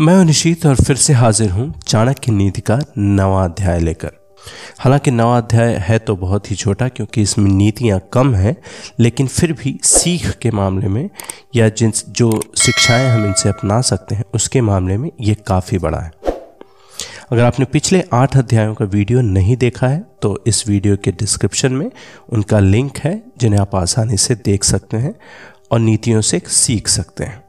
मैं निशीत और फिर से हाजिर हूँ चाणक्य नीति का नवा अध्याय लेकर। हालाँकि नवा अध्याय है तो बहुत ही छोटा क्योंकि इसमें नीतियाँ कम हैं, लेकिन फिर भी सीख के मामले में या जिन जो शिक्षाएँ हम इनसे अपना सकते हैं, उसके मामले में ये काफ़ी बड़ा है। अगर आपने पिछले आठ अध्यायों का वीडियो नहीं देखा है तो इस वीडियो के डिस्क्रिप्शन में उनका लिंक है, जिन्हें आप आसानी से देख सकते हैं और नीतियों से सीख सकते हैं।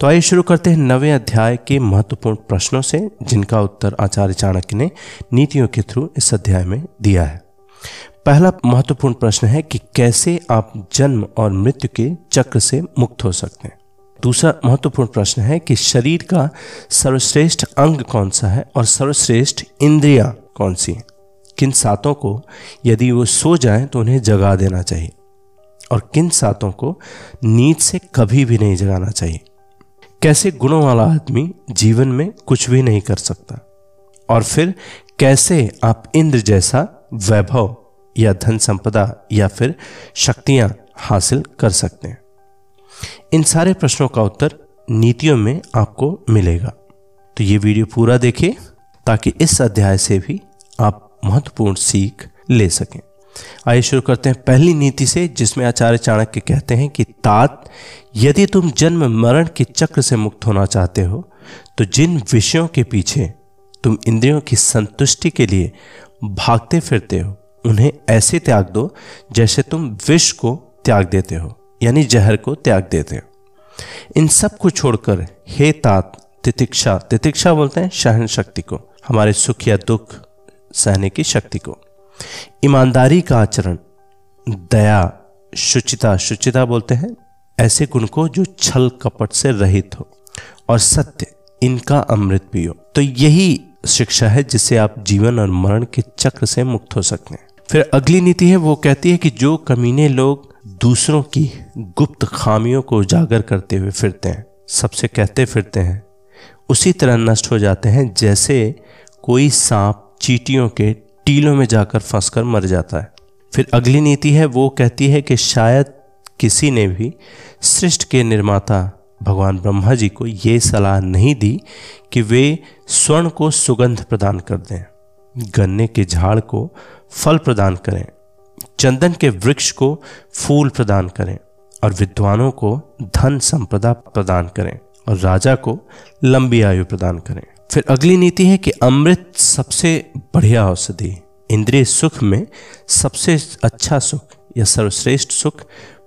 तो आइए शुरू करते हैं नवे अध्याय के महत्वपूर्ण प्रश्नों से, जिनका उत्तर आचार्य चाणक्य ने नीतियों के थ्रू इस अध्याय में दिया है। पहला महत्वपूर्ण प्रश्न है कि कैसे आप जन्म और मृत्यु के चक्र से मुक्त हो सकते हैं। दूसरा महत्वपूर्ण प्रश्न है कि शरीर का सर्वश्रेष्ठ अंग कौन सा है और सर्वश्रेष्ठ इंद्रिया कौन सी है? किन सातों को यदि वो सो जाएँ तो उन्हें जगा देना चाहिए और किन सातों को नींद से कभी भी नहीं जगाना चाहिए? कैसे गुणों वाला आदमी जीवन में कुछ भी नहीं कर सकता? और फिर कैसे आप इंद्र जैसा वैभव या धन संपदा या फिर शक्तियाँ हासिल कर सकते हैं? इन सारे प्रश्नों का उत्तर नीतियों में आपको मिलेगा। तो ये वीडियो पूरा देखिए, ताकि इस अध्याय से भी आप महत्वपूर्ण सीख ले सकें। आइए शुरू करते हैं पहली नीति से, जिसमें आचार्य चाणक्य कहते हैं कि तात, यदि तुम जन्म मरण के चक्र से मुक्त होना चाहते हो तो जिन विषयों के पीछे तुम इंद्रियों की संतुष्टि के लिए भागते फिरते हो, उन्हें ऐसे त्याग दो जैसे तुम विष को त्याग देते हो, यानी जहर को त्याग देते हो। इन सबको छोड़कर हे तात, तितिक्षा तितिक्षा बोलते हैं सहन शक्ति को, हमारे सुख या दुख सहने की शक्ति को। ईमानदारी का आचरण, दया, शुचिता शुचिता बोलते हैं, ऐसे गुण को जो छल कपट से रहित हो, और सत्य, इनका अमृत पियो। तो यही शिक्षा है जिससे आप जीवन और मरण के चक्र से मुक्त हो सकते हैं। फिर अगली नीति है, वो कहती है कि जो कमीने लोग दूसरों की गुप्त खामियों को उजागर करते हुए फिरते हैं, सबसे कहते फिरते हैं, उसी तरह नष्ट हो जाते हैं, जैसे कोई सांप चीटियों के टीलों में जाकर फंसकर मर जाता है। फिर अगली नीति है, वो कहती है कि शायद किसी ने भी सृष्ट के निर्माता भगवान ब्रह्मा जी को ये सलाह नहीं दी कि वे स्वर्ण को सुगंध प्रदान कर दें, गन्ने के झाड़ को फल प्रदान करें, चंदन के वृक्ष को फूल प्रदान करें और विद्वानों को धन संपदा प्रदान करें और राजा को लंबी आयु प्रदान करें। फिर अगली नीति है कि अमृत सबसे बढ़िया औषधि, इंद्रिय सुख में सबसे अच्छा सुख या सर्वश्रेष्ठ सुख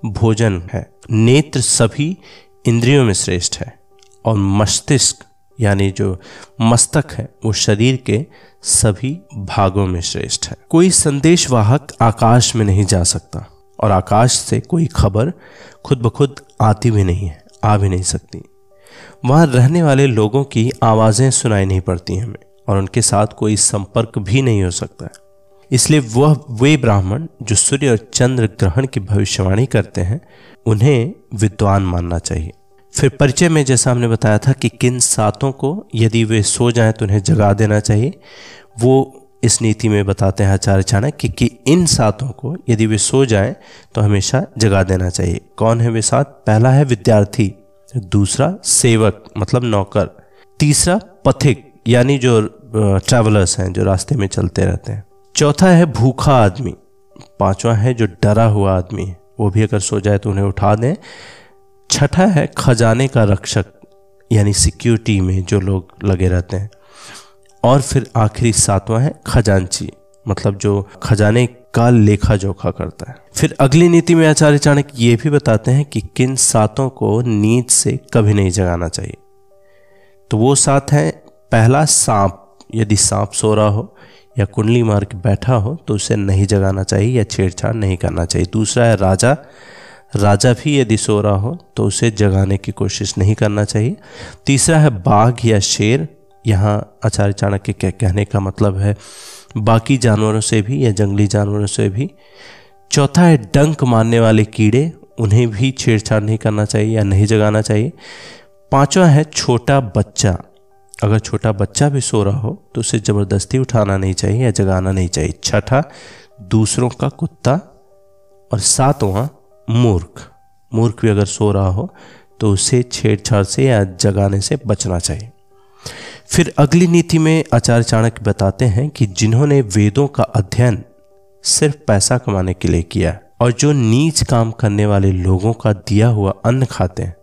भोजन है। नेत्र सभी इंद्रियों में श्रेष्ठ है और मस्तिष्क, यानी जो मस्तक है, वो शरीर के सभी भागों में श्रेष्ठ है। कोई संदेश वाहक आकाश में नहीं जा सकता और आकाश से कोई खबर खुद ब खुद आती भी नहीं है, आ भी नहीं सकती। वहाँ रहने वाले लोगों की आवाज़ें सुनाई नहीं पड़ती हमें, और उनके साथ कोई संपर्क भी नहीं हो सकता है। इसलिए वह, वे ब्राह्मण जो सूर्य और चंद्र ग्रहण की भविष्यवाणी करते हैं, उन्हें विद्वान मानना चाहिए। फिर परिचय में जैसा हमने बताया था कि किन सातों को यदि वे सो जाएँ तो उन्हें जगा देना चाहिए, वो इस नीति में बताते हैं आचार्य चाणक्य कि इन सातों को यदि वे सो जाएँ तो हमेशा जगा देना चाहिए। कौन है वे सात? पहला है विद्यार्थी दूसरा सेवक मतलब नौकर। तीसरा पथिक, यानी जो ट्रैवलर्स हैं, जो रास्ते में चलते रहते हैं। चौथा है भूखा आदमी। पांचवा है जो डरा हुआ आदमी वो भी अगर सो जाए तो उन्हें उठा दें। छठा है खजाने का रक्षक, यानी सिक्योरिटी में जो लोग लगे रहते हैं। और फिर आखिरी सातवां है खजांची मतलब जो खजाने का लेखा जोखा करता है। फिर अगली नीति में आचार्य चाणक्य ये भी बताते हैं कि किन सातों को नींद से कभी नहीं जगाना चाहिए। तो वो सात है, पहला सांप, यदि सांप सो रहा हो या कुंडली मार के बैठा हो तो उसे नहीं जगाना चाहिए या छेड़छाड़ नहीं करना चाहिए। दूसरा है राजा राजा भी यदि सो रहा हो तो उसे जगाने की कोशिश नहीं करना चाहिए। तीसरा है बाघ या शेर, यहाँ आचार्य चाणक्य के कहने का मतलब है बाकी जानवरों से भी या जंगली जानवरों से भी चौथा है डंक मारने वाले कीड़े उन्हें भी छेड़छाड़ नहीं करना चाहिए या नहीं जगाना चाहिए। पांचवा है छोटा बच्चा। अगर छोटा बच्चा भी सो रहा हो तो उसे ज़बरदस्ती उठाना नहीं चाहिए या जगाना नहीं चाहिए। छठा, दूसरों का कुत्ता और सातवां, मूर्ख। मूर्ख भी अगर सो रहा हो तो उसे छेड़छाड़ से या जगाने से बचना चाहिए। फिर अगली नीति में आचार्य चाणक्य बताते हैं कि जिन्होंने वेदों का अध्ययन सिर्फ़ पैसा कमाने के लिए किया और जो नीच काम करने वाले लोगों का दिया हुआ अन्न खाते हैं,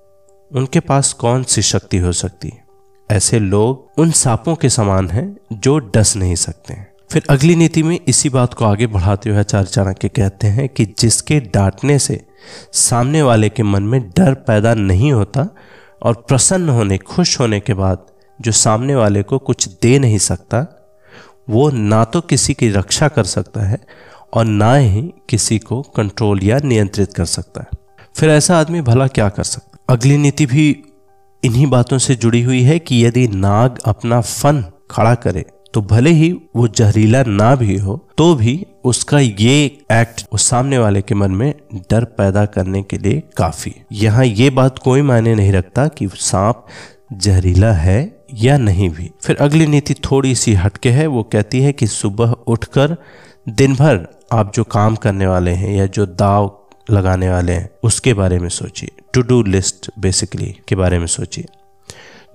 उनके पास कौन सी शक्ति हो सकती? है ऐसे लोग उन सांपों के समान हैं जो डस नहीं सकते। फिर अगली नीति में इसी बात को आगे बढ़ाते हुए आचार्य चाणक्य कहते हैं कि जिसके डांटने से सामने वाले के मन में डर पैदा नहीं होता और प्रसन्न होने, खुश होने के बाद जो सामने वाले को कुछ दे नहीं सकता, वो ना तो किसी की रक्षा कर सकता है और ना ही किसी को कंट्रोल या नियंत्रित कर सकता है। फिर ऐसा आदमी भला क्या कर सकता अगली नीति भी इन्हीं बातों से जुड़ी हुई है कि यदि नाग अपना फन खड़ा करे तो भले ही वो जहरीला ना भी हो तो भी उसका ये एक्ट उस सामने वाले के मन में डर पैदा करने के लिए काफ़ी यहाँ ये बात कोई मायने नहीं रखता कि सांप जहरीला है या नहीं भी। फिर अगली नीति थोड़ी सी हटके है, वो कहती है कि सुबह उठकर दिन भर आप जो काम करने वाले हैं या जो दाव लगाने वाले हैं, उसके बारे में सोचिए। टू डू लिस्ट बेसिकली के बारे में सोचिए।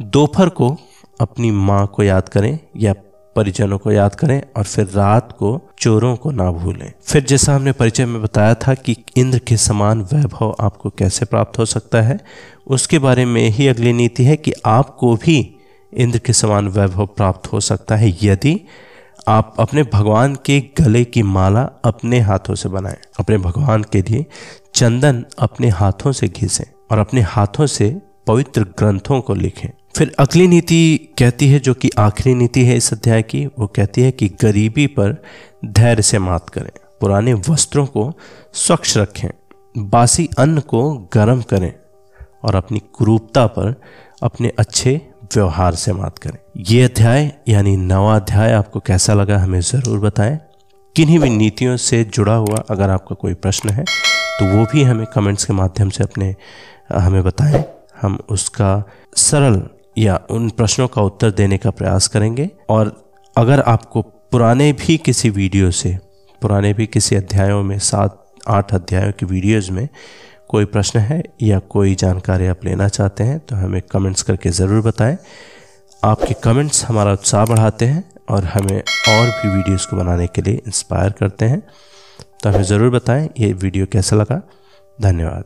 दोपहर को अपनी माँ को याद करें या परिजनों को याद करें और फिर रात को चोरों को ना भूलें। फिर जैसा हमने परिचय में बताया था कि इंद्र के समान वैभव आपको कैसे प्राप्त हो सकता है, उसके बारे में ही अगली नीति है कि आपको भी इंद्र के समान वैभव प्राप्त हो सकता है, यदि आप अपने भगवान के गले की माला अपने हाथों से बनाएँ। अपने भगवान के लिए चंदन अपने हाथों से घिसें और अपने हाथों से पवित्र ग्रंथों को लिखें। फिर अगली नीति कहती है, जो कि आखिरी नीति है इस अध्याय की, वो कहती है कि गरीबी पर धैर्य से मात करें, पुराने वस्त्रों को स्वच्छ रखें, बासी अन्न को गर्म करें और अपनी कुरूपता पर अपने अच्छे व्यवहार से बात करें। ये अध्याय, यानी नवा अध्याय आपको कैसा लगा हमें ज़रूर बताएँ। किन्हीं भी नीतियों से जुड़ा हुआ अगर आपका कोई प्रश्न है तो वो भी हमें कमेंट्स के माध्यम से अपने हमें बताएँ। हम उसका सरल या उन प्रश्नों का उत्तर देने का प्रयास करेंगे। और अगर आपको पुराने भी किसी वीडियो से, पुराने भी किसी अध्यायों में, सात, आठ अध्यायों की वीडियोज़ में कोई प्रश्न है या कोई जानकारी आप लेना चाहते हैं तो हमें कमेंट्स करके ज़रूर बताएँ। आपके कमेंट्स हमारा उत्साह बढ़ाते हैं और हमें और भी वीडियोस को बनाने के लिए इंस्पायर करते हैं। तो हमें ज़रूर बताएँ ये वीडियो कैसा लगा। धन्यवाद।